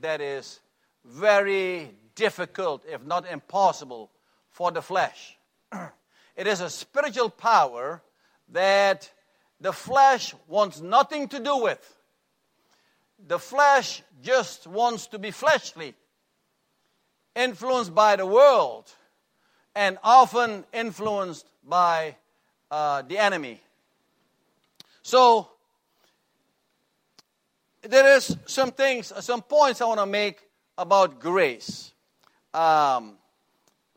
that is very difficult, if not impossible, for the flesh. it is a spiritual power that the flesh wants nothing to do with. The flesh just wants to be fleshly, influenced by the world, and often influenced by uh, the enemy. So, there is some things, some points I want to make about grace um,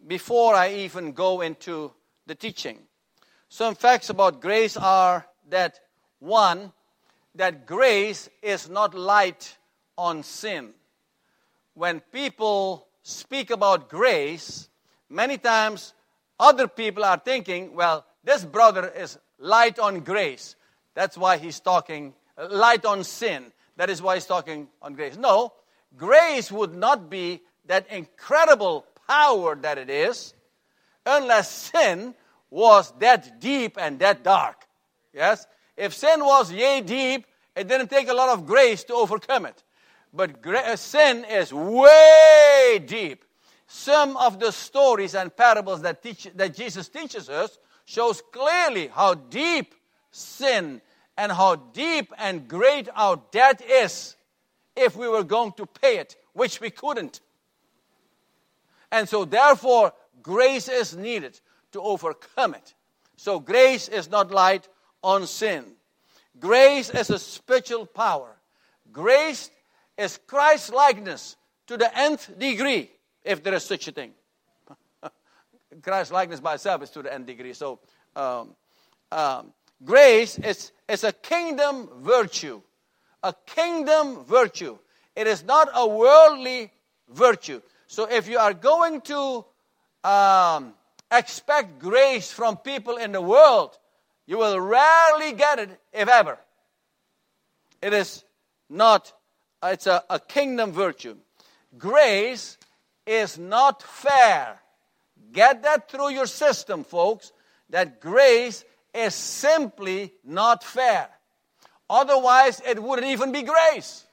before I even go into the teaching. Some facts about grace are that one, that grace is not light on sin. When people speak about grace, many times other people are thinking, well, this brother is light on grace. That's why he's talking light on sin. That is why he's talking on grace. No, grace would not be that incredible power that it is unless sin was that deep and that dark. Yes? If sin was yea deep, it didn't take a lot of grace to overcome it. But gra- uh, sin is way deep. Some of the stories and parables that, teach, that Jesus teaches us shows clearly how deep sin and how deep and great our debt is if we were going to pay it, which we couldn't. And so, therefore, grace is needed to overcome it. So, grace is not light on sin. Grace is a spiritual power. Grace is Christ likeness to the nth degree, if there is such a thing. Christ likeness by itself is to the nth degree. So, um, um, grace is, is a kingdom virtue. A kingdom virtue. It is not a worldly virtue. So, if you are going to um, expect grace from people in the world, you will rarely get it, if ever. It is not, it's a, a kingdom virtue. Grace is not fair. Get that through your system, folks, that grace is simply not fair. Otherwise, it wouldn't even be grace.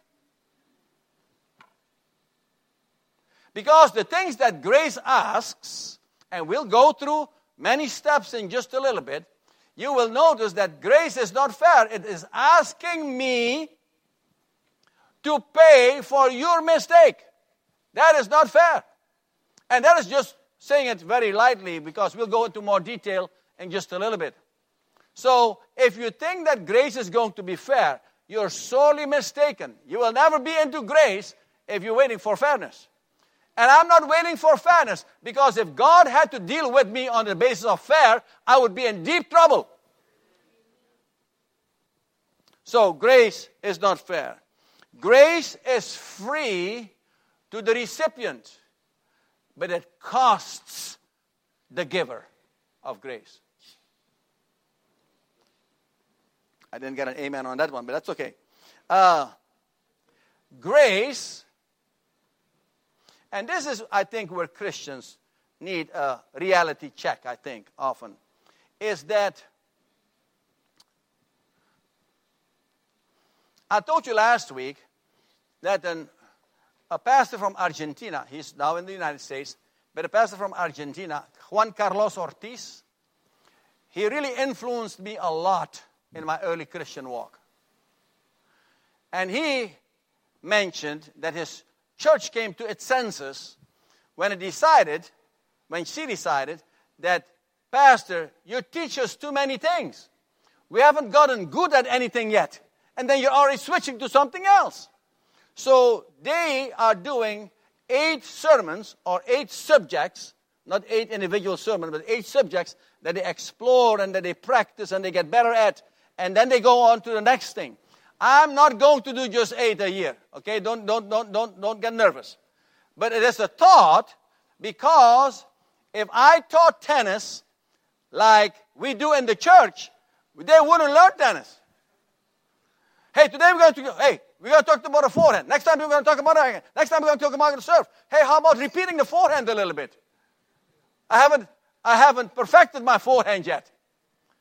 Because the things that grace asks, and we'll go through many steps in just a little bit, you will notice that grace is not fair. It is asking me to pay for your mistake. That is not fair. And that is just saying it very lightly because we'll go into more detail in just a little bit. So, if you think that grace is going to be fair, you're sorely mistaken. You will never be into grace if you're waiting for fairness. And I'm not waiting for fairness because if God had to deal with me on the basis of fair, I would be in deep trouble. So, grace is not fair. Grace is free to the recipient, but it costs the giver of grace. I didn't get an amen on that one, but that's okay. Uh, grace and this is, I think, where Christians need a reality check, I think, often, is that I told you last week that an, a pastor from Argentina, he's now in the United States, but a pastor from Argentina, Juan Carlos Ortiz, he really influenced me a lot in my early Christian walk. And he mentioned that his church came to its senses when it decided, when she decided, that, Pastor, you teach us too many things. We haven't gotten good at anything yet. And then you're already switching to something else. So they are doing eight sermons or eight subjects, not eight individual sermons, but eight subjects that they explore and that they practice and they get better at. And then they go on to the next thing. I'm not going to do just eight a year. Okay, don't, don't, don't, don't, don't get nervous. But it is a thought because if I taught tennis like we do in the church, they wouldn't learn tennis. Hey, today we're going to hey, we're going to talk about the forehand. Next time we're going to talk about the Next time we're going to talk about the serve. Hey, how about repeating the forehand a little bit? I haven't I haven't perfected my forehand yet.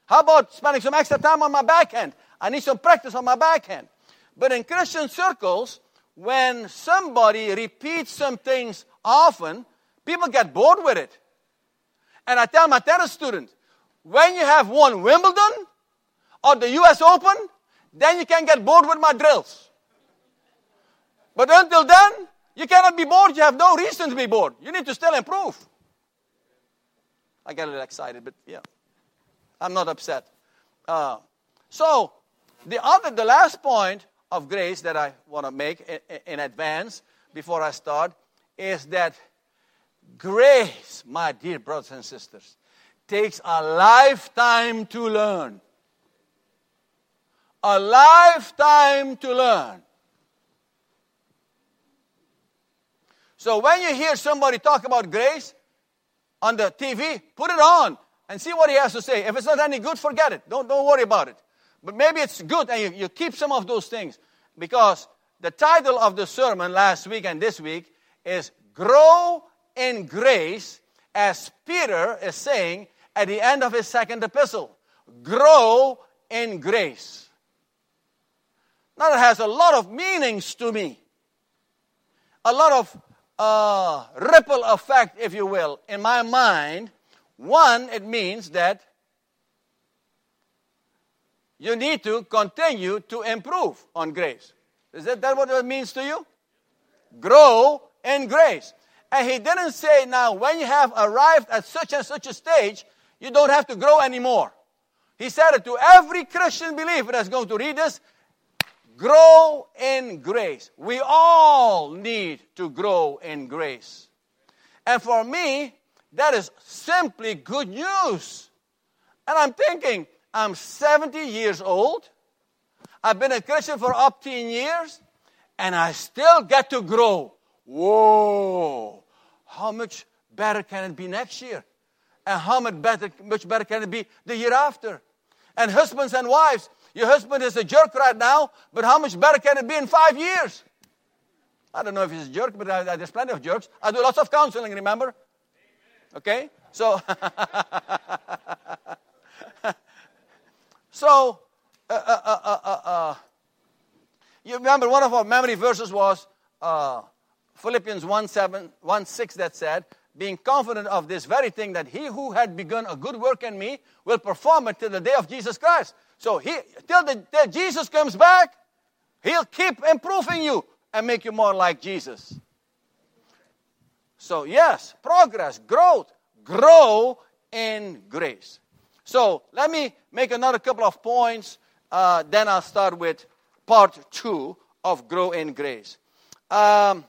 How about spending some extra time on my backhand? I need some practice on my backhand. But in Christian circles, when somebody repeats some things often, people get bored with it. And I tell my tennis students, when you have won Wimbledon or the US Open, then you can get bored with my drills. But until then, you cannot be bored. You have no reason to be bored. You need to still improve. I get a little excited, but yeah, I'm not upset. Uh, so, the other, the last point of grace that I want to make in, in advance before I start is that grace, my dear brothers and sisters, takes a lifetime to learn. A lifetime to learn. So when you hear somebody talk about grace on the TV, put it on and see what he has to say. If it's not any good, forget it. Don't, don't worry about it. But maybe it's good and you, you keep some of those things because the title of the sermon last week and this week is Grow in Grace, as Peter is saying at the end of his second epistle. Grow in grace. Now, it has a lot of meanings to me, a lot of uh, ripple effect, if you will, in my mind. One, it means that you need to continue to improve on grace. Is that, that what it means to you? Grow in grace. And he didn't say, now, when you have arrived at such and such a stage, you don't have to grow anymore. He said it to every Christian believer that's going to read this grow in grace. We all need to grow in grace. And for me, that is simply good news. And I'm thinking, I'm 70 years old. I've been a Christian for up 10 years, and I still get to grow. Whoa! How much better can it be next year? And how much better, much better can it be the year after? And husbands and wives, your husband is a jerk right now, but how much better can it be in five years? I don't know if he's a jerk, but I, there's plenty of jerks. I do lots of counseling, remember? Okay? So, So, uh uh, uh, uh, uh, you remember one of our memory verses was uh, Philippians 1, 7, 1 6 that said, being confident of this very thing, that he who had begun a good work in me will perform it till the day of Jesus Christ. So, he, till the day Jesus comes back, he'll keep improving you and make you more like Jesus. So, yes, progress, growth, grow in grace. So let me make another couple of points. Uh, then I'll start with part two of Grow in Grace. Um,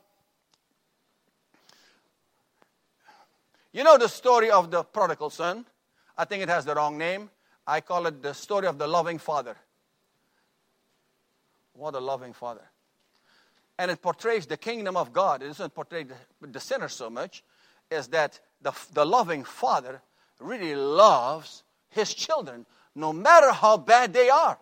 you know the story of the prodigal son? I think it has the wrong name. I call it the story of the loving father. What a loving father. And it portrays the kingdom of God. It doesn't portray the, sinner so much, is that the, the loving father really loves his children, no matter how bad they are.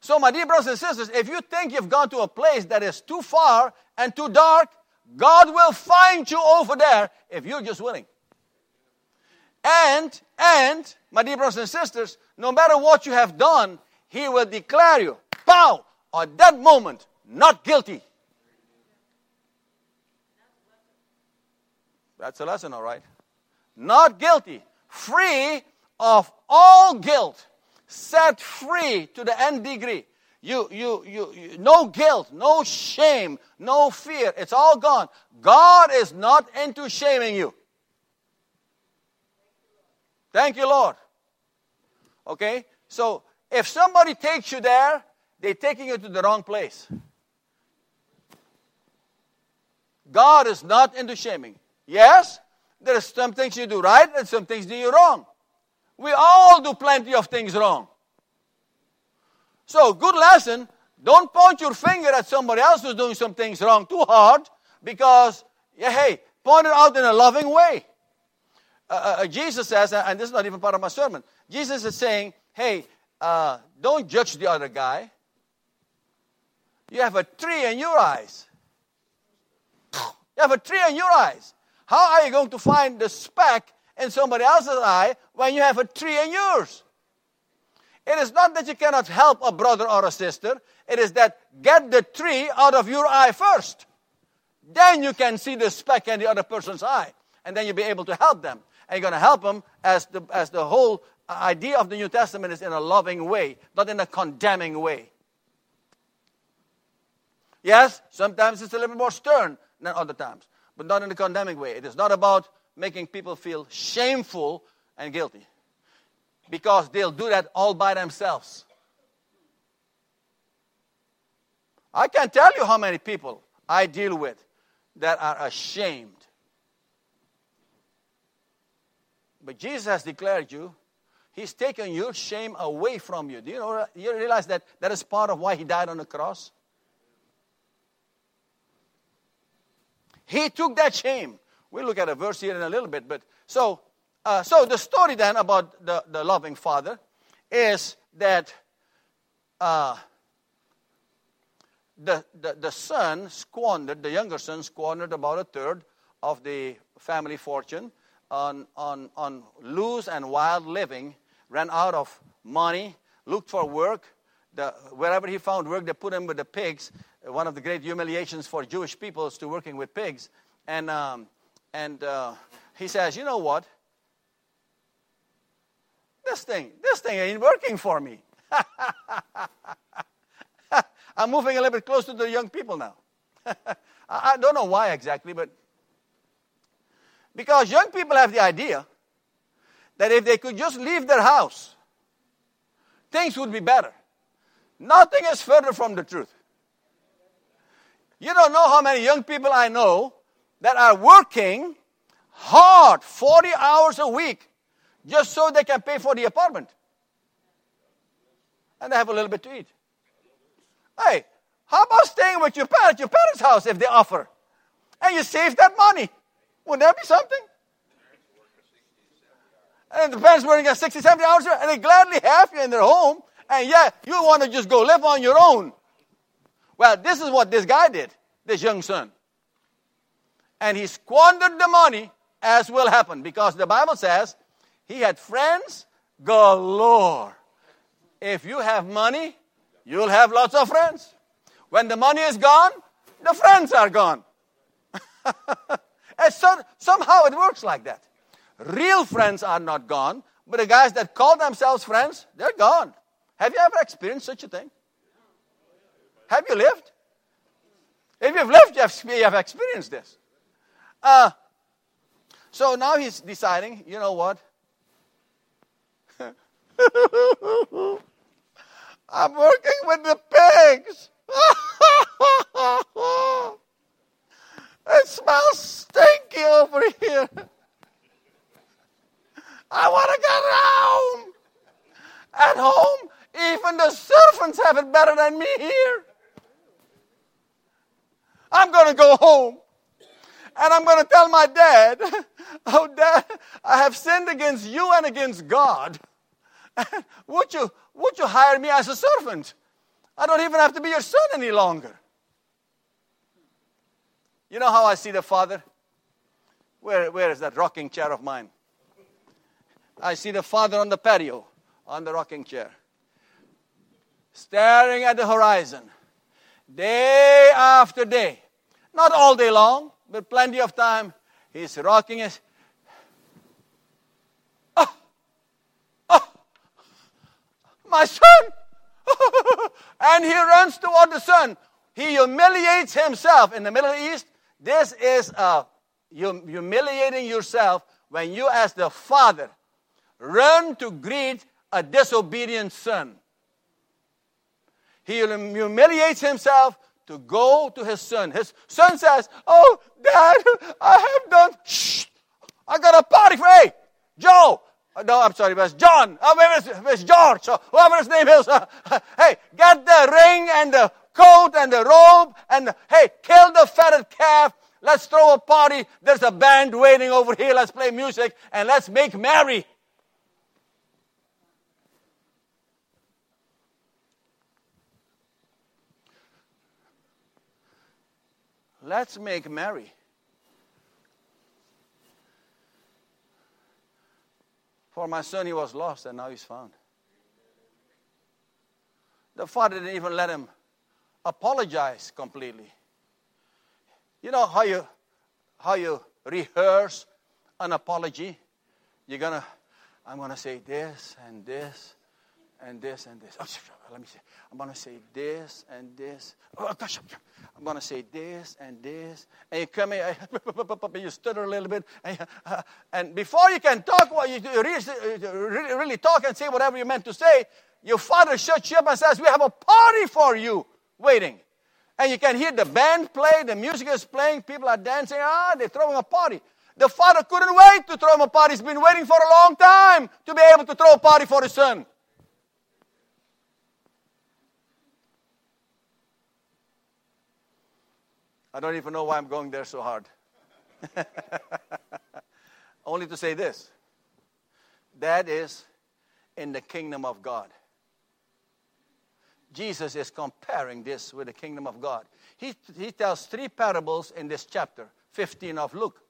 So, my dear brothers and sisters, if you think you've gone to a place that is too far and too dark, God will find you over there if you're just willing. And, and, my dear brothers and sisters, no matter what you have done, He will declare you, pow, at that moment, not guilty. That's a lesson, all right. Not guilty free of all guilt, set free to the nth degree. You, you, you, you, no guilt, no shame, no fear. It's all gone. God is not into shaming you. Thank you, Lord. Okay? So, if somebody takes you there, they're taking you to the wrong place. God is not into shaming. Yes, there are some things you do right and some things you do wrong. We all do plenty of things wrong. So, good lesson. Don't point your finger at somebody else who's doing some things wrong too hard because, yeah, hey, point it out in a loving way. Uh, uh, uh Jesus says, and this is not even part of my sermon, Jesus is saying, hey, uh, don't judge the other guy. You have a tree in your eyes. You have a tree in your eyes. How are you going to find the speck in somebody else's eye when you have a tree in yours? It is not that you cannot help a brother or a sister. It is that get the tree out of your eye first. Then you can see the speck in the other person's eye. And then you'll be able to help them. And you're going to help them as the, as the whole uh, idea of the New Testament is in a loving way, not in a condemning way. Yes, sometimes it's a little more stern than other times, but not in a condemning way. It is not about making people feel shameful and guilty because they'll do that all by themselves. I can't tell you how many people I deal with that are ashamed. But Jesus has declared you, He's taken your shame away from you. Do you, know, you realize that that is part of why He died on the cross? He took that shame. We'll look at a verse here in a little bit. But so, uh, so the story then about the, the loving father is that uh, the, the, the son squandered, the younger son squandered about a third of the family fortune on, on, on loose and wild living, ran out of money, looked for work. The, wherever he found work, they put him with the pigs. One of the great humiliations for Jewish people is to working with pigs. And, um, and uh, he says, you know what? This thing, this thing ain't working for me. I'm moving a little bit closer to the young people now. I don't know why exactly, but because young people have the idea that if they could just leave their house, things would be better. Nothing is further from the truth. You don't know how many young people I know that are working hard 40 hours a week just so they can pay for the apartment. And they have a little bit to eat. Hey, how about staying with your parents, your parents' house if they offer? And you save that money. Wouldn't that be something? And the parents working at 60, 70 hours, and they gladly have you in their home, and yet you want to just go live on your own. Well, this is what this guy did, this young son. And he squandered the money, as will happen, because the Bible says he had friends galore. If you have money, You'll have lots of friends. When the money is gone, the friends are gone. and so, somehow it works like that. Real friends are not gone, but the guys that call themselves friends, they're gone. Have you ever experienced such a thing? Have you lived? If you've lived, you have, you have experienced this. Uh, so now he's deciding, you know what? I'm working with the pigs. it smells stinky over here. I want to get home. At home, even the servants have it better than me here. I'm going to go home. And I'm going to tell my dad, oh, dad, I have sinned against you and against God. would, you, would you hire me as a servant? I don't even have to be your son any longer. You know how I see the Father? Where, where is that rocking chair of mine? I see the Father on the patio, on the rocking chair, staring at the horizon, day after day. Not all day long, but plenty of time. He's rocking his My son! and he runs toward the son. He humiliates himself. In the Middle East, this is uh, humiliating yourself when you, as the father, run to greet a disobedient son. He humiliates himself to go to his son. His son says, Oh, dad, I have done, shh, I got a party for, hey, Joe, uh, no, I'm sorry, it John. Oh, where is, where's George? Uh, whoever his name is. Uh, hey, get the ring and the coat and the robe and, hey, kill the fatted calf. Let's throw a party. There's a band waiting over here. Let's play music and let's make merry. Let's make merry. For my son, he was lost and now he's found. the father didn't even let him apologize completely. You know how you how you rehearse an apology? You're gonna I'm gonna say this and this and this and this. Oh, let me say, I'm going to say this and this. Oh, gosh, I'm going to say this and this. And you come in, you stutter a little bit. And, uh, before you can talk, what you really, really talk and say whatever you meant to say, your father shuts you up and says, We have a party for you waiting. And you can hear the band play, the music is playing, people are dancing. Ah, they're throwing a party. The father couldn't wait to throw him a party. He's been waiting for a long time to be able to throw a party for his son. I don't even know why I'm going there so hard. Only to say this that is in the kingdom of God. Jesus is comparing this with the kingdom of God. He, he tells three parables in this chapter, 15 of Luke.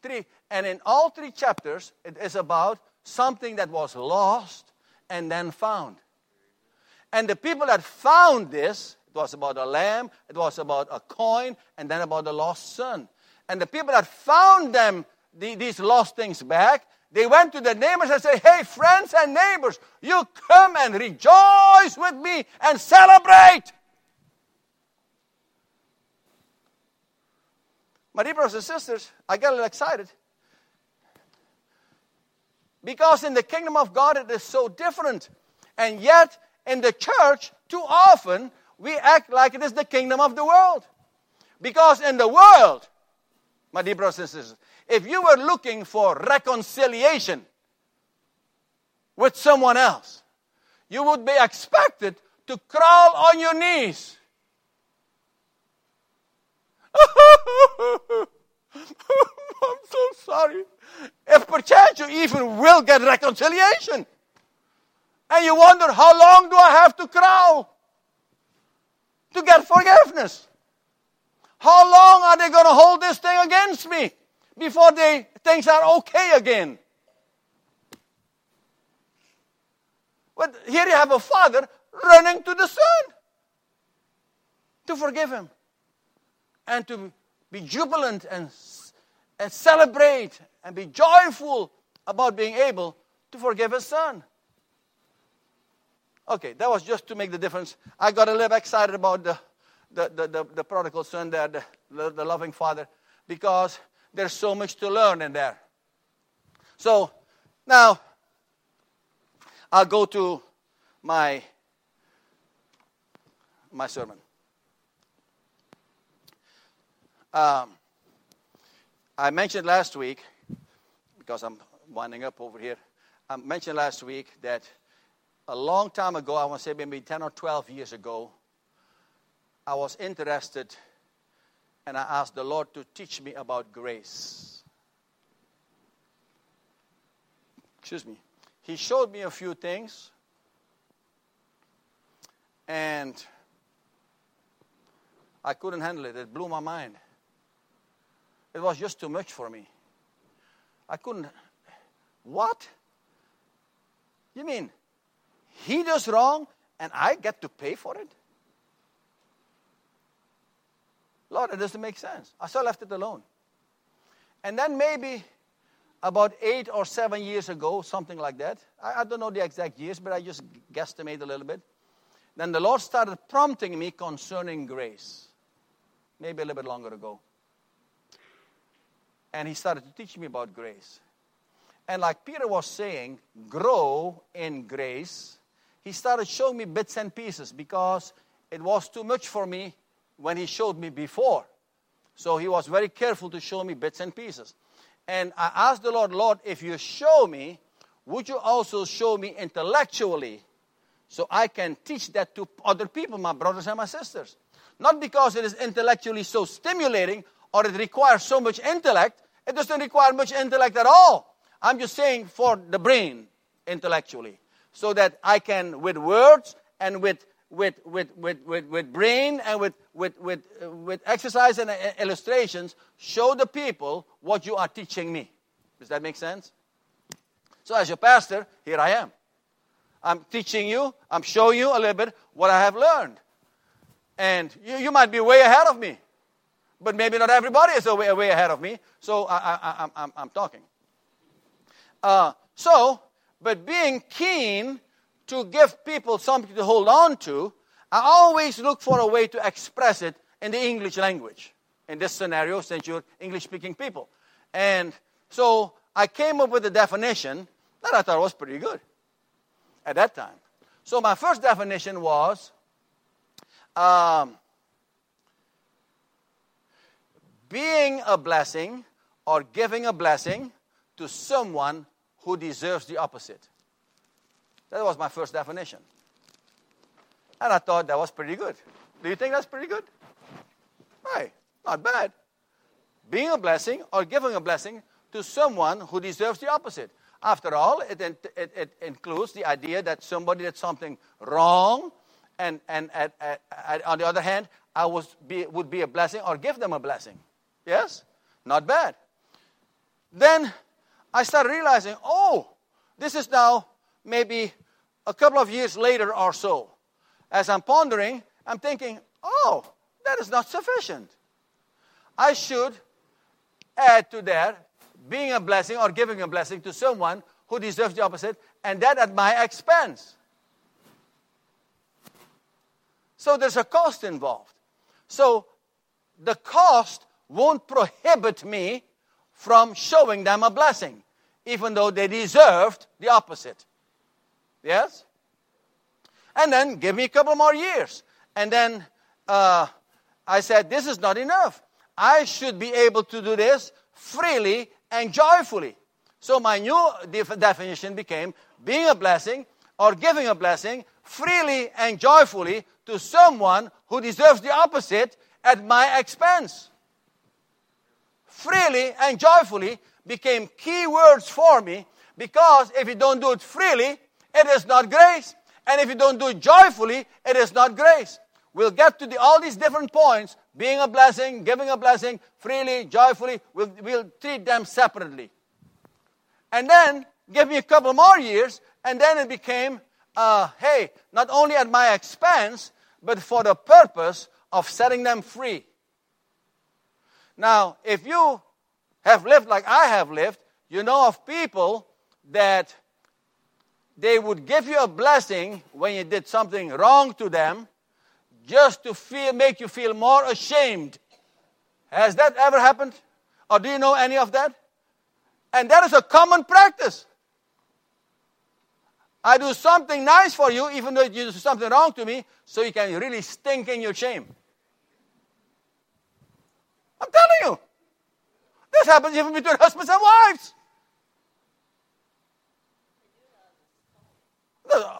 Three, and in all three chapters, it is about something that was lost and then found. And the people that found this it was about a lamb, it was about a coin, and then about the lost son. And the people that found them, the, these lost things back, they went to the neighbors and said, Hey, friends and neighbors, you come and rejoice with me and celebrate. My dear brothers and sisters, I get a little excited. Because in the kingdom of God, it is so different. And yet, in the church, too often, we act like it is the kingdom of the world. Because in the world, my dear brothers and sisters, if you were looking for reconciliation with someone else, you would be expected to crawl on your knees. I'm so sorry. If perchance you even will get reconciliation. And you wonder, how long do I have to crawl? To get forgiveness. How long are they going to hold this thing against me before they things are okay again? But here you have a father running to the son to forgive him and to be jubilant and, and celebrate and be joyful about being able to forgive his son. Okay, that was just to make the difference. I got a little excited about the, the, the, the, the prodigal son there, the, the, loving father, because there's so much to learn in there. So now I'll go to my my sermon. Um, I mentioned last week, because I'm winding up over here. I mentioned last week that a long time ago, I want to say maybe 10 or 12 years ago, I was interested and I asked the Lord to teach me about grace. Excuse me. He showed me a few things and I couldn't handle it. It blew my mind. It was just too much for me. I couldn't. What? You mean he does wrong and I get to pay for it? Lord, it doesn't make sense. I still left it alone. And then maybe about eight or seven years ago, something like that. I, I, don't know the exact years, but I just guesstimate a little bit. Then the Lord started prompting me concerning grace. Maybe a little bit longer ago. And He started to teach me about grace. And like Peter was saying, grow in grace he started showing me bits and pieces because it was too much for me when he showed me before. So he was very careful to show me bits and pieces. And I asked the Lord, Lord, if you show me, would you also show me intellectually so I can teach that to other people, my brothers and my sisters? Not because it is intellectually so stimulating or it requires so much intellect. It doesn't require much intellect at all. I'm just saying for the brain intellectually so that I can, with words and with, with, with, with, with, with brain and with, with, with, uh, with exercise and uh, illustrations, show the people what you are teaching me. Does that make sense? So, as your pastor, here I am. I'm teaching you, I'm showing you a little bit what I have learned. And you, you might be way ahead of me. But maybe not everybody is way, way ahead of me. So I, I, I, I'm, I'm talking. Uh, so, but being keen to give people something to hold on to, I always look for a way to express it in the English language. In this scenario, since you're English speaking people. And so I came up with a definition that I thought was pretty good at that time. So my first definition was um, being a blessing or giving a blessing to someone who deserves the opposite. That was my first definition. And I thought that was pretty good. Do you think that's pretty good? Right, not bad. Being a blessing or giving a blessing to someone who deserves the opposite. After all, it, it, it includes the idea that somebody did something wrong, and, and at, at, on the other hand, I was be, would be a blessing or give them a blessing. Yes? Not bad. Then I started realizing, oh, this is now maybe a couple of years later or so. As I'm pondering, I'm thinking, oh, that is not sufficient. I should add to that being a blessing or giving a blessing to someone who deserves the opposite, and that at my expense. So there's a cost involved. So the cost won't prohibit me from showing them a blessing, even though they deserved the opposite. Yes? And then give me a couple more years. And then uh, I said, This is not enough. I should be able to do this freely and joyfully. So my new def- definition became being a blessing or giving a blessing freely and joyfully to someone who deserves the opposite at my expense freely and joyfully became key words for me because if you don't do it freely, it is not grace. And if you don't do it joyfully, it is not grace. We'll get to the, all these different points being a blessing, giving a blessing, freely, joyfully. We'll, we'll treat them separately. And then give me a couple more years, and then it became uh, hey, not only at my expense, but for the purpose of setting them free. Now, if you have lived like I have lived, you know of people that they would give you a blessing when you did something wrong to them just to feel, make you feel more ashamed. Has that ever happened? Or do you know any of that? And that is a common practice. I do something nice for you, even though you do something wrong to me, so you can really stink in your shame. I'm telling you. This happens even between husbands and wives.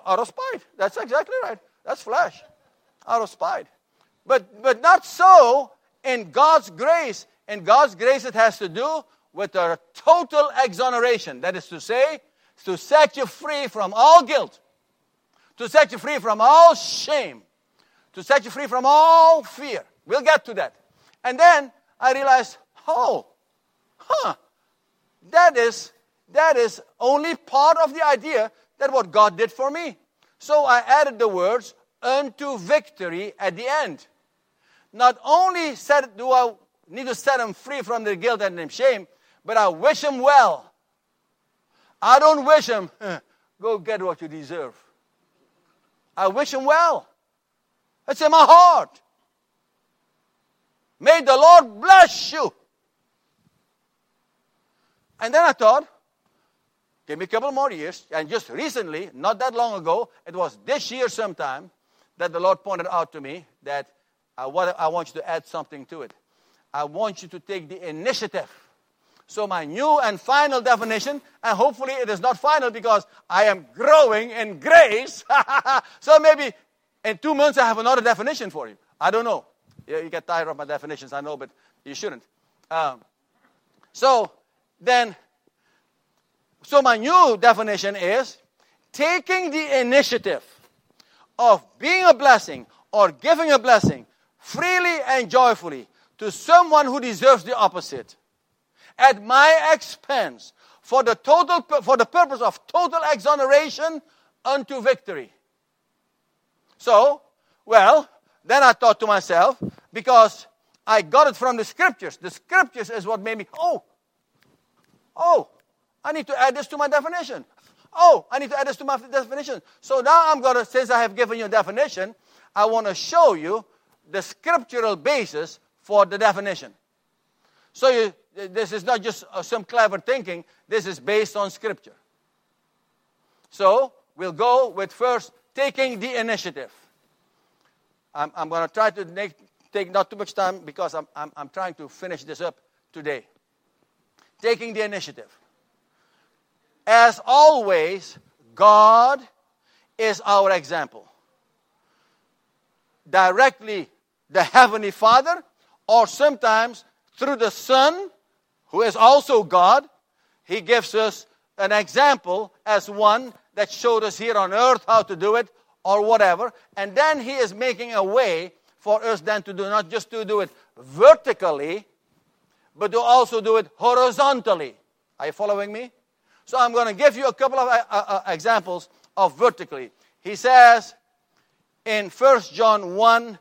Out of spite. That's exactly right. That's flesh. Out of spite. But, but not so in God's grace. In God's grace, it has to do with a total exoneration. That is to say, to set you free from all guilt, to set you free from all shame, to set you free from all fear. We'll get to that. And then I realized, oh, huh, that is, that is only part of the idea that what God did for me. So I added the words unto victory at the end. Not only do I need to set them free from their guilt and their shame, but I wish them well. I don't wish them, go get what you deserve. I wish them well. It's in my heart. May the Lord bless you. And then I thought, give me a couple more years. And just recently, not that long ago, it was this year sometime, that the Lord pointed out to me that I want, I want you to add something to it. I want you to take the initiative. So, my new and final definition, and hopefully it is not final because I am growing in grace. so, maybe in two months I have another definition for you. I don't know. You get tired of my definitions, I know, but you shouldn't. Um, so then, so my new definition is taking the initiative of being a blessing or giving a blessing freely and joyfully to someone who deserves the opposite at my expense for the total for the purpose of total exoneration unto victory. So, well, then I thought to myself, because I got it from the scriptures. The scriptures is what made me, oh, oh, I need to add this to my definition. Oh, I need to add this to my definition. So now I'm going to, since I have given you a definition, I want to show you the scriptural basis for the definition. So you, this is not just uh, some clever thinking, this is based on scripture. So we'll go with first taking the initiative. I'm, I'm going to try to make, take not too much time because I'm, I'm, I'm trying to finish this up today. Taking the initiative. As always, God is our example. Directly, the Heavenly Father, or sometimes through the Son, who is also God, He gives us an example as one that showed us here on earth how to do it or whatever. And then He is making a way for us then to do, not just to do it vertically, but to also do it horizontally. Are you following me? So I'm going to give you a couple of uh, uh, uh examples of vertically. He says in 1 John 1,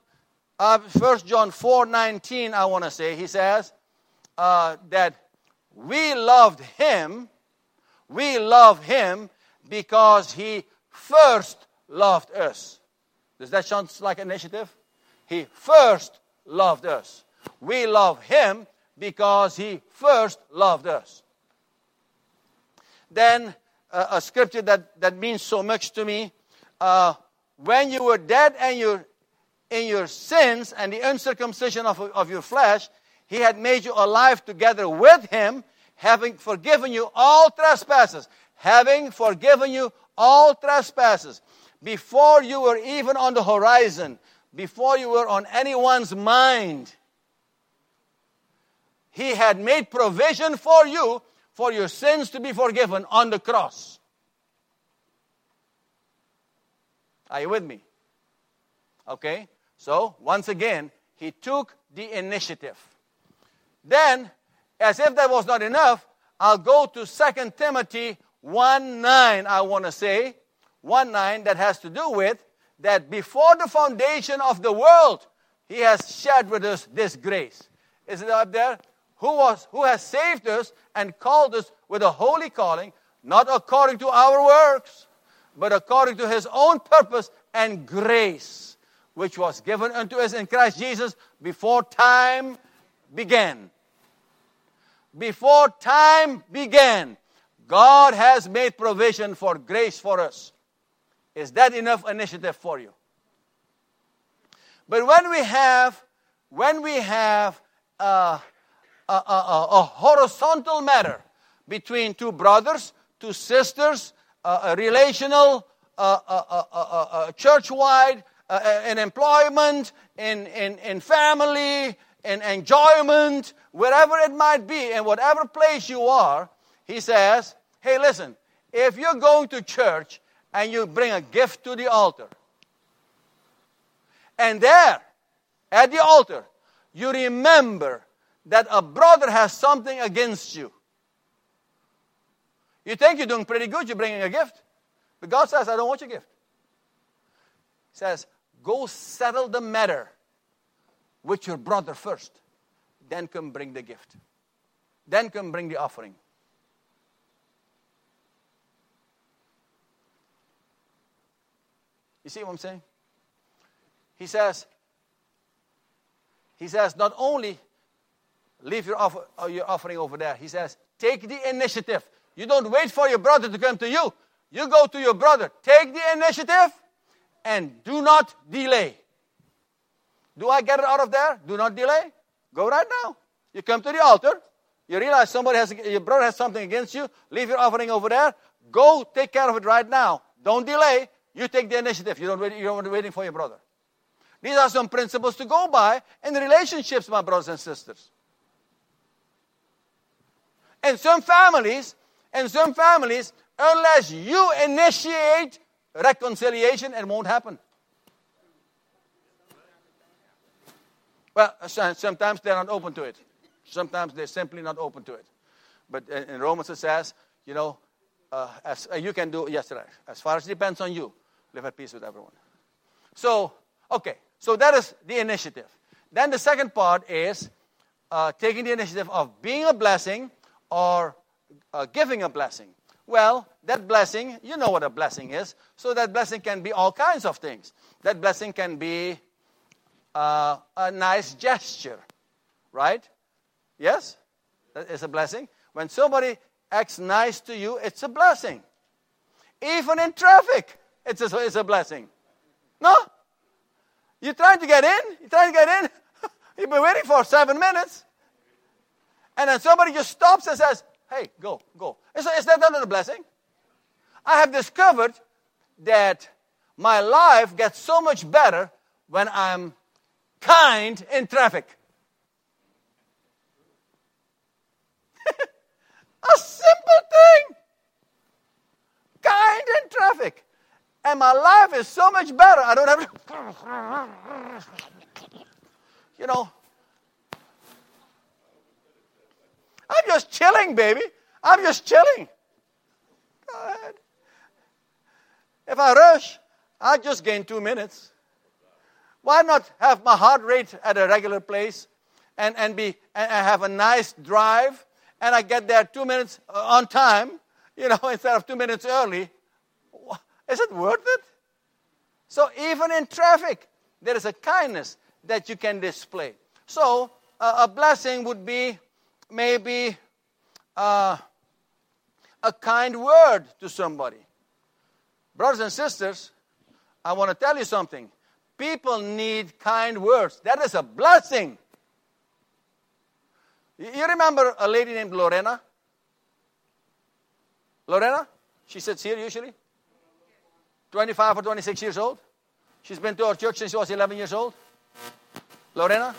uh, 1 John 4 19, I want to say, he says uh, that we loved him, we love him because he first loved us. Does that sound like initiative? He first loved us. We love him because he first loved us. Then uh, a scripture that, that means so much to me. Uh, when you were dead and you in your sins and the uncircumcision of, of your flesh, he had made you alive together with him, having forgiven you all trespasses. Having forgiven you all trespasses. Before you were even on the horizon, before you were on anyone's mind, he had made provision for you for your sins to be forgiven on the cross. Are you with me? Okay? So, once again, he took the initiative. Then, as if that was not enough, I'll go to 2 Timothy 1 9, I want to say. 1 9 that has to do with that before the foundation of the world, he has shared with us this grace. Is it up there? Who, was, who has saved us and called us with a holy calling, not according to our works, but according to his own purpose and grace which was given unto us in Christ Jesus before time began. Before time began, God has made provision for grace for us. Is that enough initiative for you? But when we have, when we have a, a, a, a horizontal matter between two brothers, two sisters, a relational, church-wide, uh, uh, in employment, in, in, in family, in enjoyment, wherever it might be, in whatever place you are, he says, hey, listen, if you're going to church and you bring a gift to the altar, and there, at the altar, you remember that a brother has something against you. You think you're doing pretty good, you're bringing a gift. But God says, I don't want your gift. He says, Go settle the matter with your brother first. Then come bring the gift. Then come bring the offering. You see what I'm saying? He says, he says, not only leave your, offer, uh, your offering over there, he says, take the initiative. You don't wait for your brother to come to you. You go to your brother. Take the initiative and do not delay. Do I get it out of there? Do not delay. Go right now. You come to the altar. You realize somebody has, your brother has something against you. Leave your offering over there. Go take care of it right now. Don't delay. You take the initiative. You don't wait, you don't waiting for your brother. These are some principles to go by in relationships, my brothers and sisters. In some families, in some families, unless you initiate reconciliation, it won't happen. Well, sometimes they're not open to it. Sometimes they're simply not open to it. But in Romans it says, you know, uh, as uh, you can do, yes, right. As far as depends on you, live at peace with everyone. So, okay, so that is the initiative. Then the second part is uh, taking the initiative of being a blessing or uh, giving a blessing. Well, that blessing, you know what a blessing is. So that blessing can be all kinds of things. That blessing can be uh, a nice gesture, right? Yes? That is a blessing. When somebody acts nice to you, it's a blessing. Even in traffic, it's a, it's a blessing. No? You're trying to get in, you're trying to get in, you've been waiting for seven minutes, and then somebody just stops and says, Hey, go, go. Is, is that not a blessing? I have discovered that my life gets so much better when I'm kind in traffic. A simple thing. Kind in traffic. And my life is so much better. I don't have to, you know. I'm just chilling, baby. I'm just chilling. Go ahead. If I rush, I just gain two minutes. Why not have my heart rate at a regular place and, and, be, and have a nice drive and I get there two minutes uh, on time, you know, instead of two minutes early? Is it worth it? So even in traffic, there is a kindness that you can display. So uh, a blessing would be maybe uh, a kind word to somebody. Brothers and sisters, I want to tell you something. People need kind words. That is a blessing. You remember a lady named Lorena? Lorena? She sits here usually. 25 or 26 years old. She's been to our church since she was 11 years old. Lorena?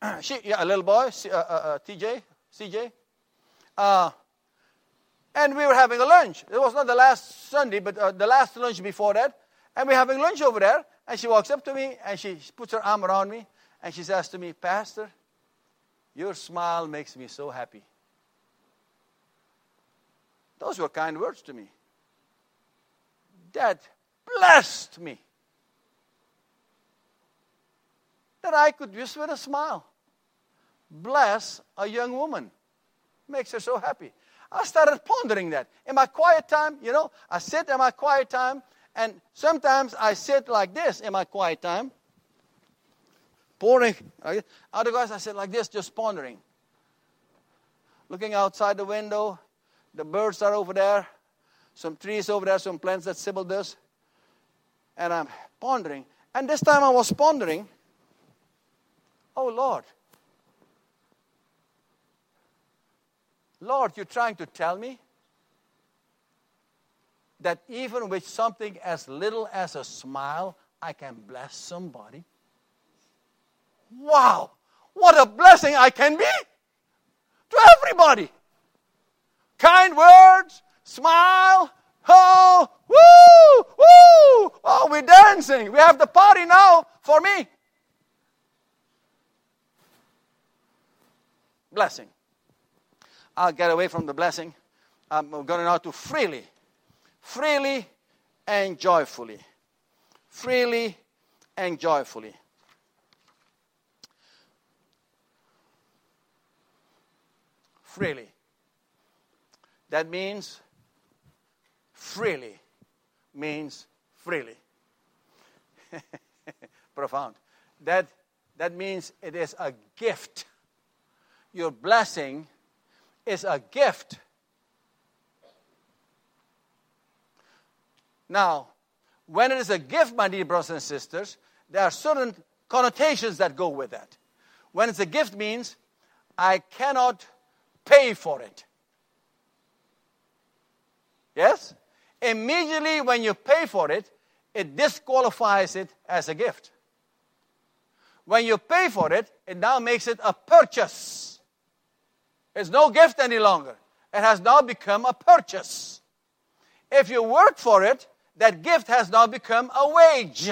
She, yeah, a little boy, uh, uh, uh, TJ, CJ. Uh, and we were having a lunch. It was not the last Sunday, but uh, the last lunch before that. And we're having lunch over there. And she walks up to me and she puts her arm around me and she says to me, Pastor, your smile makes me so happy. Those were kind words to me. That blessed me. That I could just with a smile bless a young woman. Makes her so happy. I started pondering that. In my quiet time, you know, I sit in my quiet time and sometimes I sit like this in my quiet time, pouring. Other guys, I sit like this, just pondering. Looking outside the window, the birds are over there, some trees over there, some plants that Sybil does. And I'm pondering. And this time I was pondering, oh Lord, Lord, you're trying to tell me that even with something as little as a smile, I can bless somebody? Wow! What a blessing I can be to everybody. Kind words, smile, oh, woo, woo, oh, we're dancing. We have the party now for me. Blessing. I'll get away from the blessing. I'm going now to freely freely and joyfully. Freely and joyfully. Freely. That means freely means freely. Profound. That, that means it is a gift. Your blessing is a gift Now, when it is a gift, my dear brothers and sisters, there are certain connotations that go with that. When it's a gift means I cannot pay for it. Yes? Immediately when you pay for it, it disqualifies it as a gift. When you pay for it, it now makes it a purchase. It's no gift any longer. It has now become a purchase. If you work for it, that gift has now become a wage.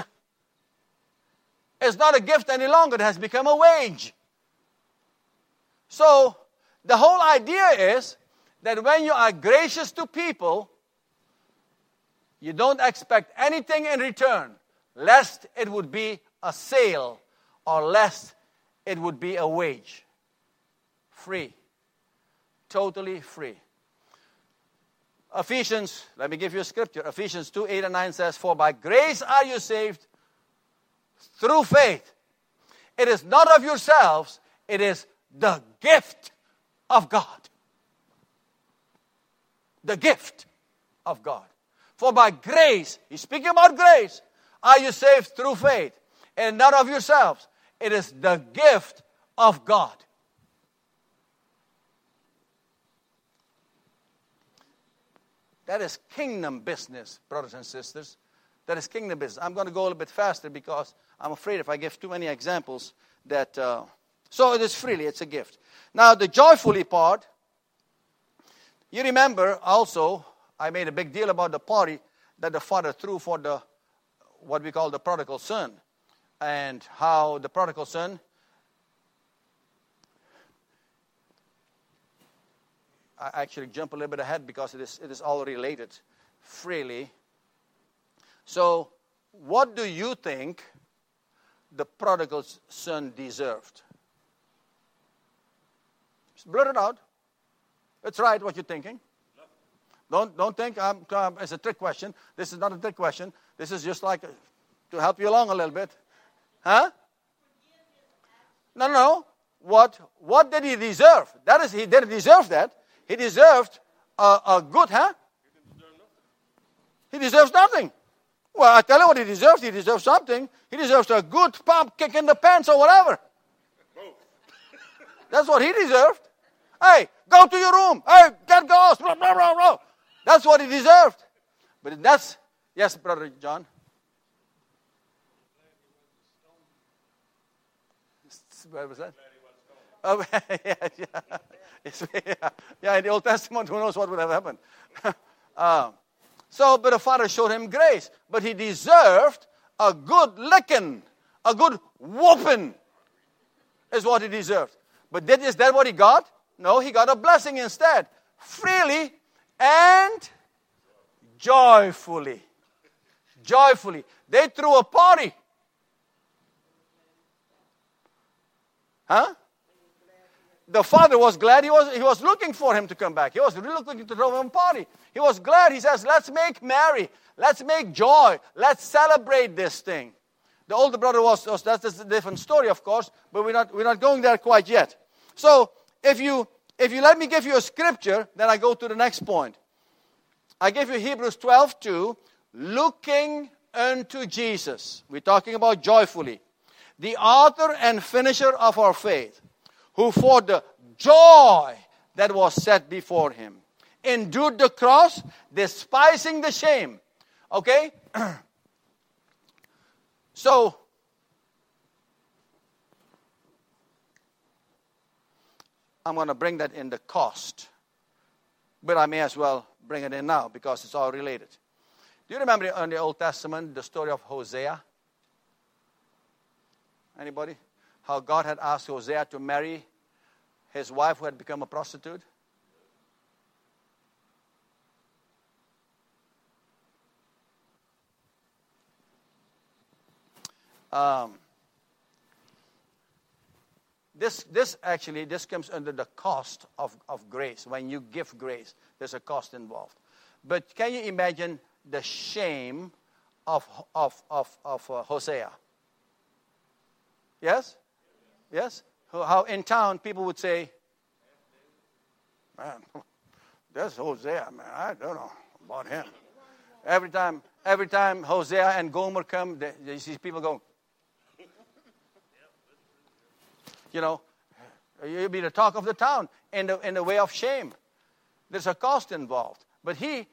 It's not a gift any longer, it has become a wage. So, the whole idea is that when you are gracious to people, you don't expect anything in return, lest it would be a sale or lest it would be a wage. Free. Totally free. Ephesians, let me give you a scripture. Ephesians 2 8 and 9 says, For by grace are you saved through faith. It is not of yourselves, it is the gift of God. The gift of God. For by grace, he's speaking about grace, are you saved through faith, and not of yourselves. It is the gift of God. That is kingdom business, brothers and sisters. That is kingdom business. I'm going to go a little bit faster because I'm afraid if I give too many examples that. Uh, so it is freely, it's a gift. Now, the joyfully part, you remember also, I made a big deal about the party that the father threw for the what we call the prodigal son, and how the prodigal son I actually jump a little bit ahead because it is, it is all related freely. So, what do you think the prodigal son deserved? Just blurt it out. It's right what you're thinking. Don't, don't think um, um, it's a trick question. This is not a trick question. This is just like to help you along a little bit. Huh? No, no. What, what did he deserve? That is, he didn't deserve that. He deserved a, a good, huh? He deserves nothing. Well, I tell you what he deserves. He deserves something. He deserves a good pump kick in the pants or whatever. That's what he deserved. Hey, go to your room. Hey, get ghost. Blah, blah, blah, blah. That's what he deserved. But that's, yes, Brother John. Where was that? Oh, yeah, yeah. yeah. yeah, in the Old Testament, who knows what would have happened. uh, so, but the father showed him grace. But he deserved a good licking, a good whooping, is what he deserved. But did, is that what he got? No, he got a blessing instead. Freely and joyfully. Joyfully. They threw a party. Huh? the father was glad. He was, he was looking for him to come back. He was really looking to throw him a party. He was glad. He says, Let's make merry. Let's make joy. Let's celebrate this thing. The older brother was, was that's a different story, of course, but we're not, we're not going there quite yet. So, if you, if you let me give you a scripture, then I go to the next point. I give you Hebrews 12 2, looking unto Jesus. We're talking about joyfully. The author and finisher of our faith who for the joy that was set before him endured the cross, despising the shame. Okay? so, I'm going to bring that in the cost. But I may as well bring it in now because it's all related. Do you remember in the Old Testament the story of Hosea? Anybody? how God had asked Hosea to marry his wife who had become a prostitute? Um, this, this actually, this comes under the cost of, of grace. When you give grace, there's a cost involved. But can you imagine the shame of, of, of, of uh, Hosea? Yes? Yes? How in town people would say, man, that's Hosea, man. I don't know about him. Every time, every time Hosea and Gomer come, they, you see people go, you know, you'll be the talk of the town in the, in the way of shame. There's a cost involved. But he,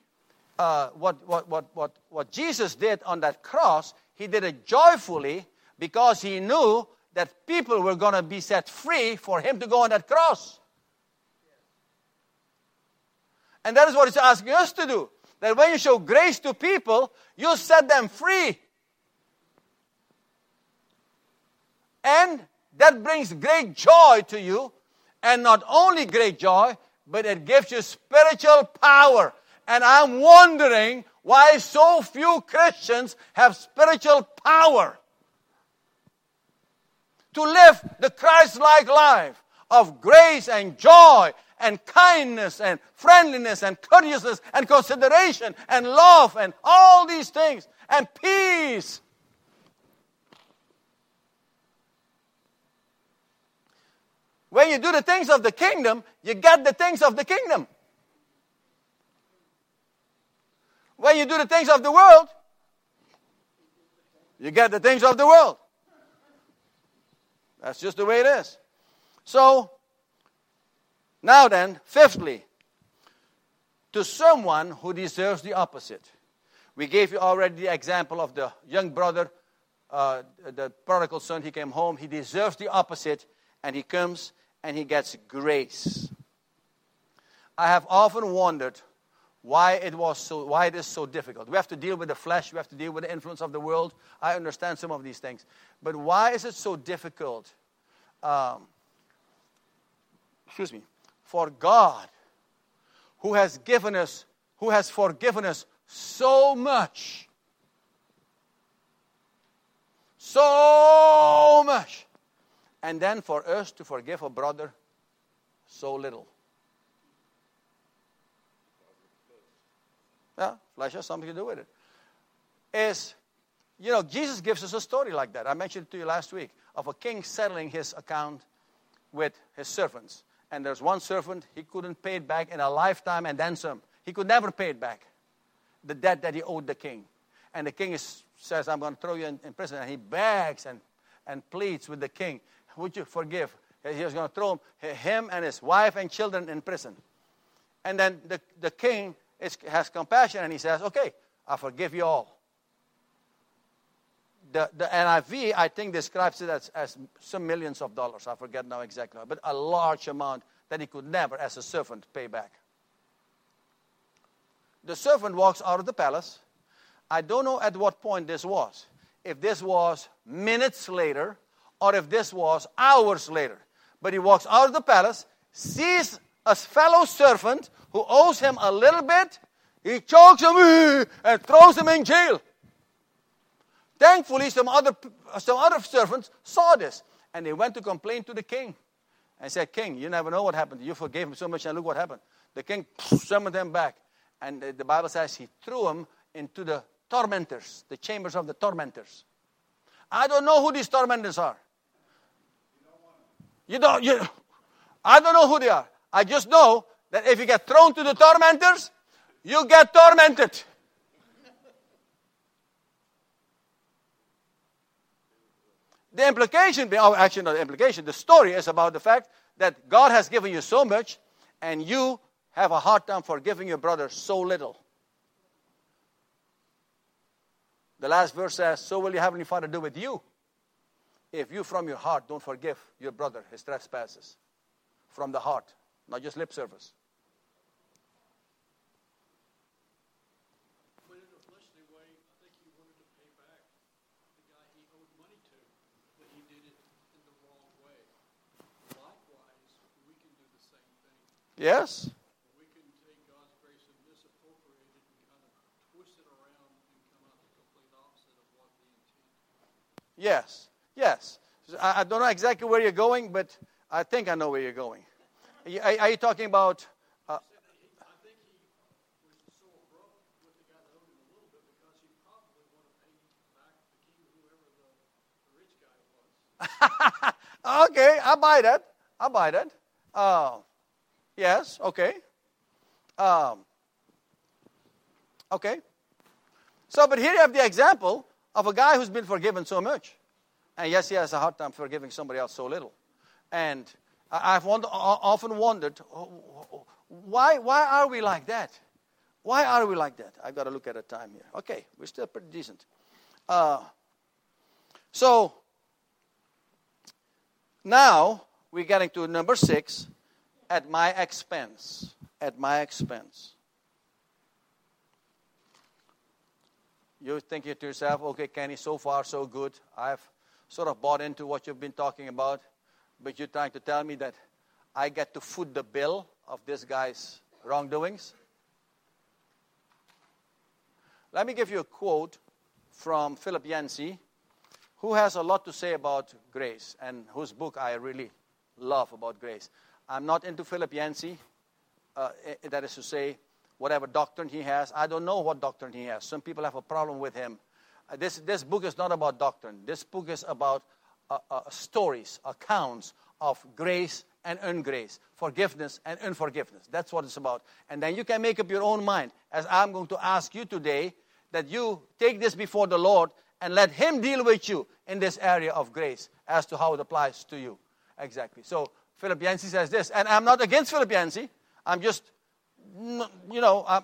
uh, what, what, what, what, what Jesus did on that cross, he did it joyfully because he knew that people were going to be set free for him to go on that cross. And that is what he's asking us to do. That when you show grace to people, you set them free. And that brings great joy to you. And not only great joy, but it gives you spiritual power. And I'm wondering why so few Christians have spiritual power to live the Christ like life of grace and joy and kindness and friendliness and courteousness and consideration and love and all these things and peace. When you do the things of the kingdom, you get the things of the kingdom. When you do the things of the world, you get the things of the world. That's just the way it is. So, now then, fifthly, to someone who deserves the opposite. We gave you already the example of the young brother, uh, the prodigal son. He came home. He deserves the opposite, and he comes and he gets grace. I have often wondered why it was so why it is so difficult. We have to deal with the flesh, we have to deal with the influence of the world. I understand some of these things. But why is it so difficult? Um, excuse me, for God, who has given us, who has forgiven us so much. So much. And then for us to forgive a brother so little. Yeah, flesh has something to do with it. Is, you know, Jesus gives us a story like that. I mentioned it to you last week of a king settling his account with his servants. And there's one servant, he couldn't pay it back in a lifetime and then some. He could never pay it back, the debt that he owed the king. And the king is, says, I'm going to throw you in, in prison. And he begs and, and pleads with the king, Would you forgive? He was going to throw him, him and his wife and children in prison. And then the, the king is, has compassion and he says, Okay, I forgive you all. The, the NIV, I think, describes it as, as some millions of dollars. I forget now exactly, but a large amount that he could never, as a servant, pay back. The servant walks out of the palace. I don't know at what point this was. If this was minutes later or if this was hours later. But he walks out of the palace, sees a fellow servant who owes him a little bit, he chokes him and throws him in jail. Thankfully, some other, some other servants saw this and they went to complain to the king and said, King, you never know what happened. You forgave him so much, and look what happened. The king summoned them back. And the Bible says he threw them into the tormentors, the chambers of the tormentors. I don't know who these tormentors are. You don't, you, I don't know who they are. I just know that if you get thrown to the tormentors, you get tormented. The implication, oh, actually, not the implication, the story is about the fact that God has given you so much and you have a hard time forgiving your brother so little. The last verse says, So will your Heavenly Father do with you if you from your heart don't forgive your brother his trespasses. From the heart, not just lip service. Yes? We can take God's grace and misappropriate it and kind of twist it around and come out the complete opposite of what we intend. Yes, yes. I, don't know exactly where you're going, but I think I know where you're going. Are, are you talking about uh, okay, I buy that. I buy that. Uh, Yes, okay. Um, okay. So, but here you have the example of a guy who's been forgiven so much. And yes, he has a hard time forgiving somebody else so little. And I've wonder, often wondered why, why are we like that? Why are we like that? I've got to look at a time here. Okay, we're still pretty decent. Uh, so, now we're getting to number six at my expense. At my expense. You're thinking to yourself, okay, Kenny, so far so good. I've sort of bought into what you've been talking about, but you're trying to tell me that I get to foot the bill of this guy's wrongdoings? Let me give you a quote from Philip Yancey, who has a lot to say about grace and whose book I really love about grace. I'm not into Philip Yancey, uh, that is to say, whatever doctrine he has. I don't know what doctrine he has. Some people have a problem with him. Uh, this, this book is not about doctrine, this book is about uh, uh, stories, accounts of grace and ungrace, forgiveness and unforgiveness. That's what it's about. And then you can make up your own mind, as I'm going to ask you today, that you take this before the Lord and let Him deal with you in this area of grace as to how it applies to you. Exactly. So Philip Yancey says this, and I'm not against Philip Yancey. I'm just, you know, I'm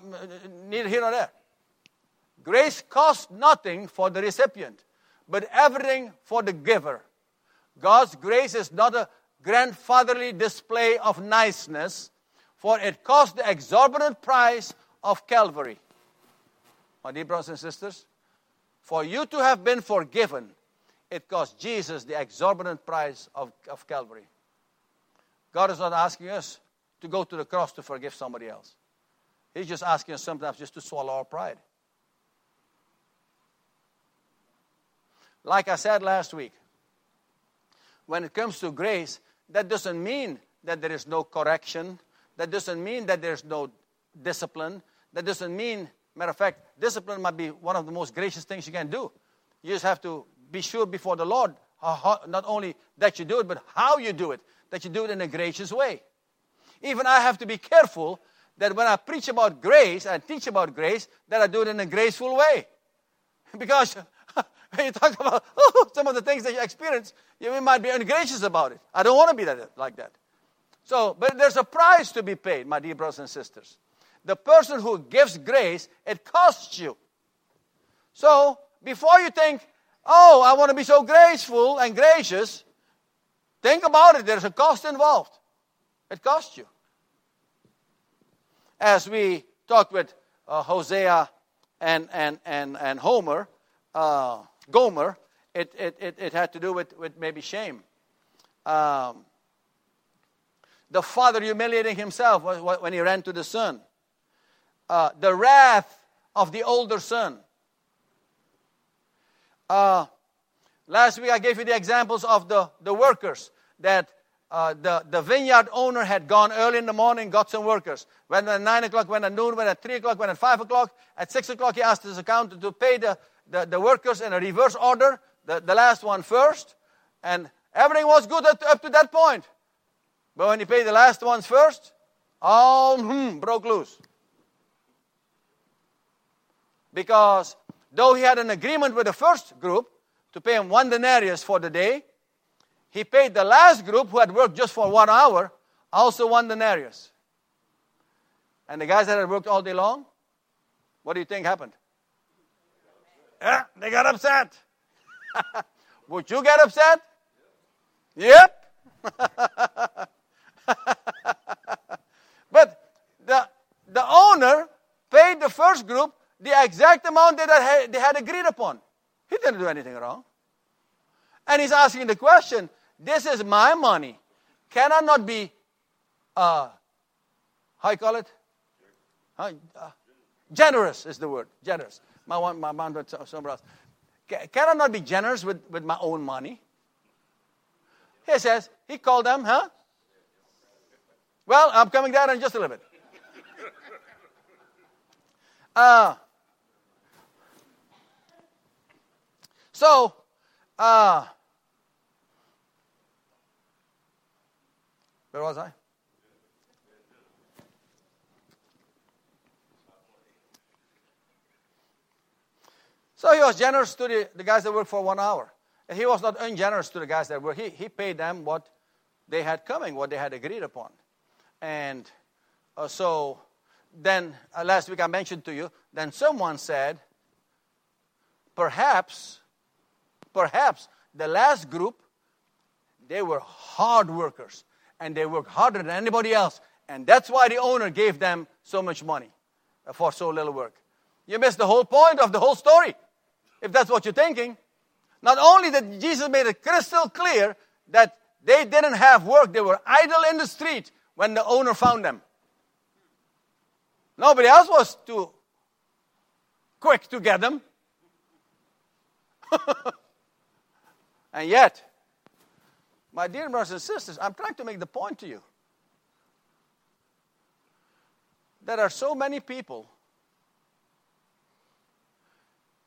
neither here nor there. Grace costs nothing for the recipient, but everything for the giver. God's grace is not a grandfatherly display of niceness, for it cost the exorbitant price of Calvary. My dear brothers and sisters, for you to have been forgiven, it cost Jesus the exorbitant price of, of Calvary. God is not asking us to go to the cross to forgive somebody else. He's just asking us sometimes just to swallow our pride. Like I said last week, when it comes to grace, that doesn't mean that there is no correction. That doesn't mean that there's no discipline. That doesn't mean, matter of fact, discipline might be one of the most gracious things you can do. You just have to be sure before the Lord, how, not only that you do it, but how you do it, that you do it in a gracious way. Even I have to be careful that when I preach about grace and teach about grace, that I do it in a graceful way. Because when you talk about oh, some of the things that you experience, you might be ungracious about it. I don't want to be that, like that. So, but there's a price to be paid, my dear brothers and sisters. The person who gives grace, it costs you. So, before you think, oh, I want to be so graceful and gracious, think about it. There's a cost involved. It costs you. As we talked with uh, Hosea and, and, and, and Homer, uh, Gomer, it, it, it, it, had to do with, with maybe shame. Um, the father humiliating himself when he ran to the son. Uh, the wrath of the older son. Uh, last week I gave you the examples of the, the workers that uh, the, the vineyard owner had gone early in the morning, got some workers. Went at 9 o'clock, went at noon, went at 3 o'clock, went at 5 o'clock. At 6 o'clock, he asked his accountant to pay the, the, the workers in a reverse order, the, the last one first. And everything was good up to, that point. But when he paid the last ones first, all hmm, broke loose. Because though he had an agreement with the first group to pay him one denarius for the day, he paid the last group who had worked just for one hour also one denarius. And the guys that had worked all day long, what do you think happened? Yeah, they got upset. Would you get upset? Yep. but the, the owner paid the first group the exact amount that they had agreed upon. He didn't do anything wrong. And he's asking the question this is my money. Can I not be, uh, how you call it? Uh, generous is the word. Generous. My one, my man, somewhere else. Can I not be generous with, with my own money? He says, he called them, huh? Well, I'm coming down in just a little bit. Uh, so, uh, Where was I? So he was generous to the, the guys that worked for one hour. And he was not ungenerous to the guys that were. He, he paid them what they had coming, what they had agreed upon. And uh, so then, uh, last week I mentioned to you, then someone said, perhaps, perhaps the last group, they were hard workers and they worked harder than anybody else. And that's why the owner gave them so much money for so little work. You missed the whole point of the whole story, if that's what you're thinking. Not only that Jesus made it crystal clear that they didn't have work, they were idle in the street when the owner found them. Nobody else was too quick to get them. and yet, my dear brothers and sisters, I'm trying to make the point to you. There are so many people,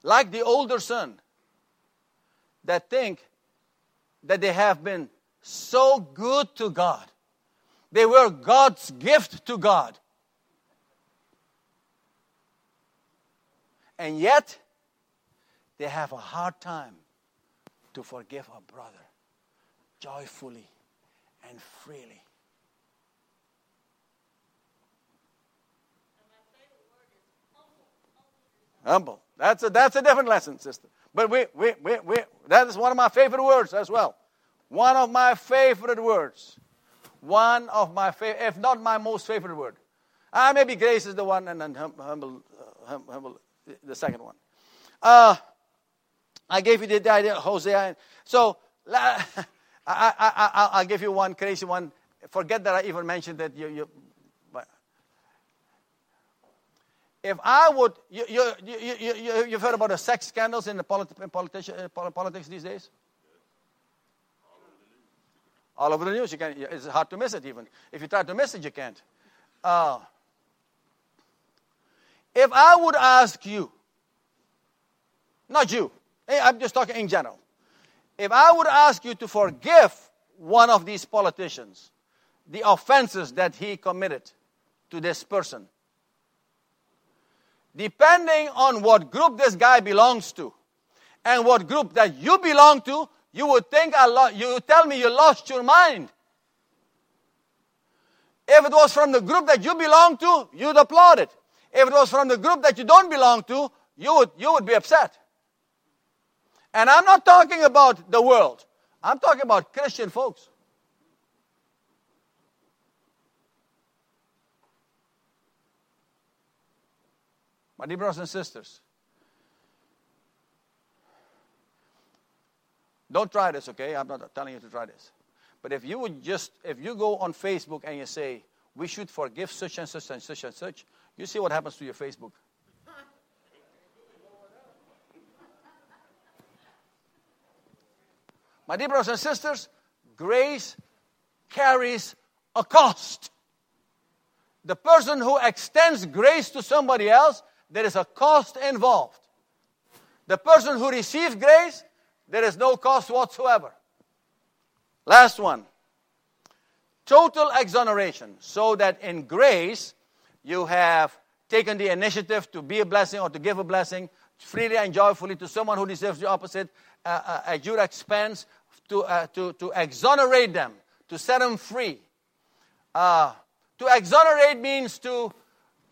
like the older son, that think that they have been so good to God. They were God's gift to God. And yet, they have a hard time to forgive a brother joyfully and freely. Humble. That's a, that's a different lesson, sister. But we, we, we, we, that is one of my favorite words as well. One of my favorite words. One of my favorite, if not my most favorite word. Ah, maybe grace is the one, and then hum, humble, uh, humble, the second one. Uh, I gave you the idea, Hosea. So I, I, I, will give you one crazy one. Forget that I even mentioned that you, you if I would, you, you, you, you, you've heard about the sex scandals in the politi- uh, politics these days? All over the news. You can, it's hard to miss it even. If you try to miss it, you can't. Uh, if I would ask you, not you, I'm just talking in general. If I would ask you to forgive one of these politicians, the offenses that he committed to this person, depending on what group this guy belongs to and what group that you belong to, you would think I lo- you would tell me you lost your mind. If it was from the group that you belong to, you'd applaud it. If it was from the group that you don't belong to, you would, you would be upset. And I'm not talking about the world. I'm talking about Christian folks. My dear brothers and sisters, don't try this, okay? I'm not telling you to try this. But if you would just, if you go on Facebook and you say, we should forgive such and such and such and such, you see what happens to your Facebook. My dear brothers and sisters, grace carries a cost. The person who extends grace to somebody else there is a cost involved. The person who receives grace, there is no cost whatsoever. Last one total exoneration, so that in grace you have taken the initiative to be a blessing or to give a blessing freely and joyfully to someone who deserves the opposite uh, uh, at your expense to, uh, to, to exonerate them, to set them free. Uh, to exonerate means to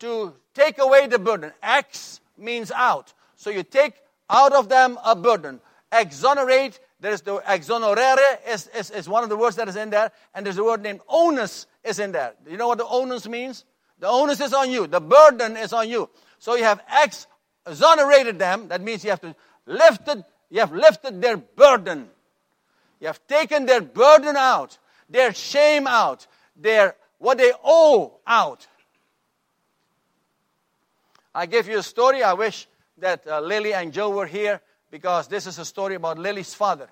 to take away the burden. Ex means out. So you take out of them a burden. Exonerate, there's the exonerare is, is, is one of the words that is in there, and there's a word named onus is in there. You know what the onus means? The onus is on you. The burden is on you. So you have ex exonerated them. That means you have to lifted, you have lifted their burden. You have taken their burden out, their shame out, their what they owe out. I gave you a story. I wish that uh, Lily and Joe were here because this is a story about Lily's father.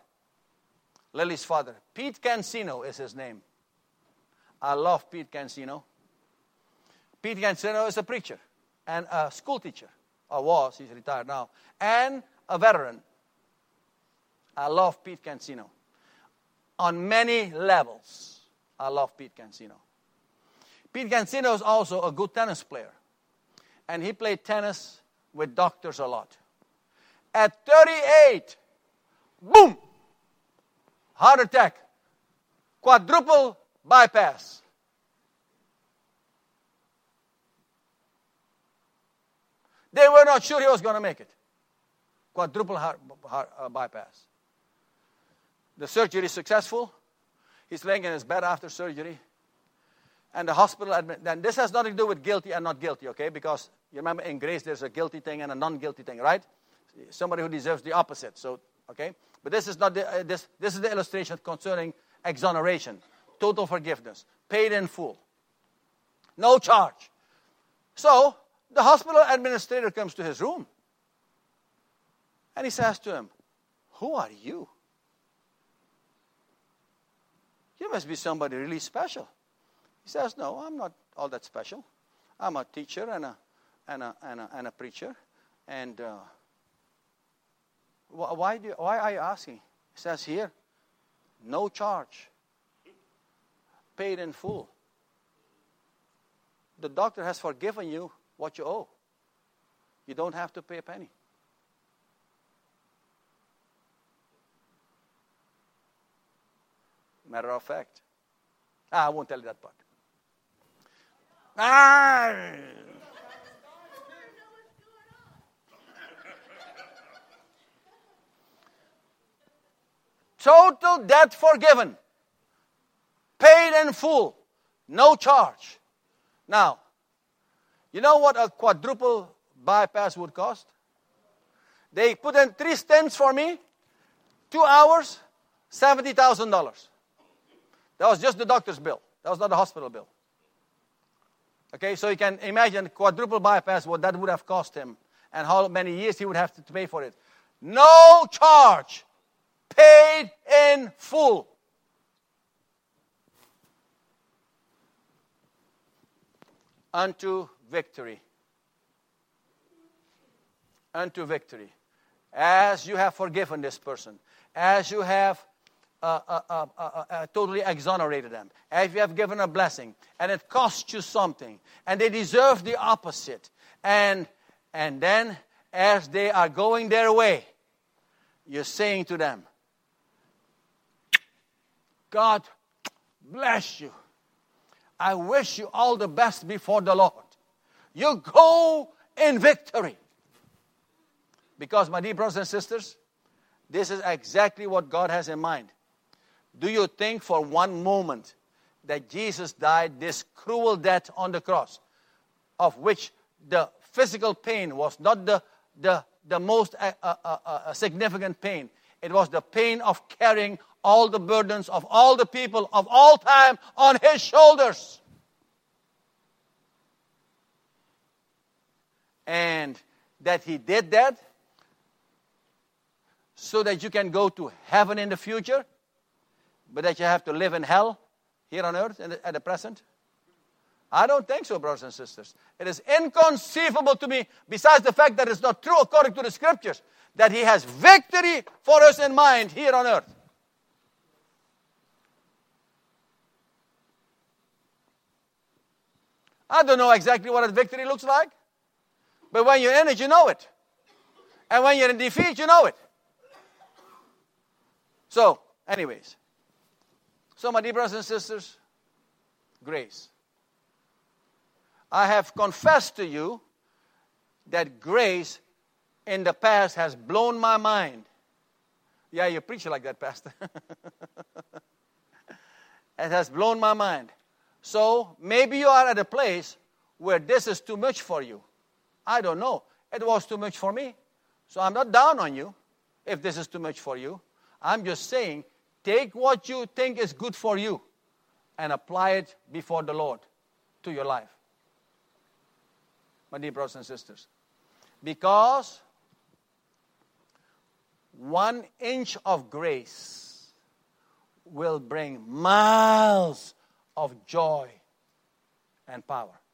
Lily's father. Pete Cancino is his name. I love Pete Cancino. Pete Cancino is a preacher and a school teacher, or was, he's retired now, and a veteran. I love Pete Cancino. On many levels, I love Pete Cancino. Pete Cancino is also a good tennis player and he played tennis with doctors a lot. At 38, boom, heart attack, quadruple bypass. They were not sure he was going to make it. Quadruple heart, heart uh, bypass. The surgery is successful. He's laying in his bed after surgery. And the hospital admit. And this has nothing to do with guilty and not guilty, okay? Because you remember in grace there's a guilty thing and a non-guilty thing, right? Somebody who deserves the opposite. So, okay? But this is not the, uh, this, this is the illustration concerning exoneration, total forgiveness, paid in full, no charge. So the hospital administrator comes to his room and he says to him, Who are you? You must be somebody really special. He says, No, I'm not all that special. I'm a teacher and a, and a, and a, and a preacher. And uh, why, do why are you asking? He says here, no charge, paid in full. The doctor has forgiven you what you owe. You don't have to pay a penny. Matter of fact. Ah, I won't tell you that part. Ah. Total debt forgiven. Paid in full. No charge. Now, you know what a quadruple bypass would cost? They put in three stents for me, two hours, $70,000. That was just the doctor's bill. That was not the hospital bill. Okay, so you can imagine quadruple bypass, what that would have cost him, and how many years he would have to pay for it. No charge, paid in full. Unto victory. Unto victory. As you have forgiven this person, as you have uh uh uh, uh, uh, totally exonerated them, if you have given a blessing, and it cost you something, and they deserve the opposite, and and then as they are going their way, you're saying to them, God bless you. I wish you all the best before the Lord. You go in victory. Because, my dear brothers and sisters, this is exactly what God has in mind. Do you think for one moment that Jesus died this cruel death on the cross, of which the physical pain was not the, the, the most uh, uh, uh, uh, significant pain? It was the pain of carrying all the burdens of all the people of all time on his shoulders. And that he did that so that you can go to heaven in the future but that you have to live in hell here on earth at the present? I don't think so, brothers and sisters. It is inconceivable to me, besides the fact that it's not true according to the scriptures, that He has victory for us in mind here on earth. I don't know exactly what a victory looks like, but when you're in it, you know it. And when you're in defeat, you know it. So, anyways, so, my dear brothers and sisters, grace. I have confessed to you that grace in the past has blown my mind. Yeah, you preach like that, Pastor. it has blown my mind. So maybe you are at a place where this is too much for you. I don't know. It was too much for me. So I'm not down on you if this is too much for you. I'm just saying Take what you think is good for you and apply it before the Lord to your life. My dear brothers and sisters. Because one inch of grace will bring miles of joy and power.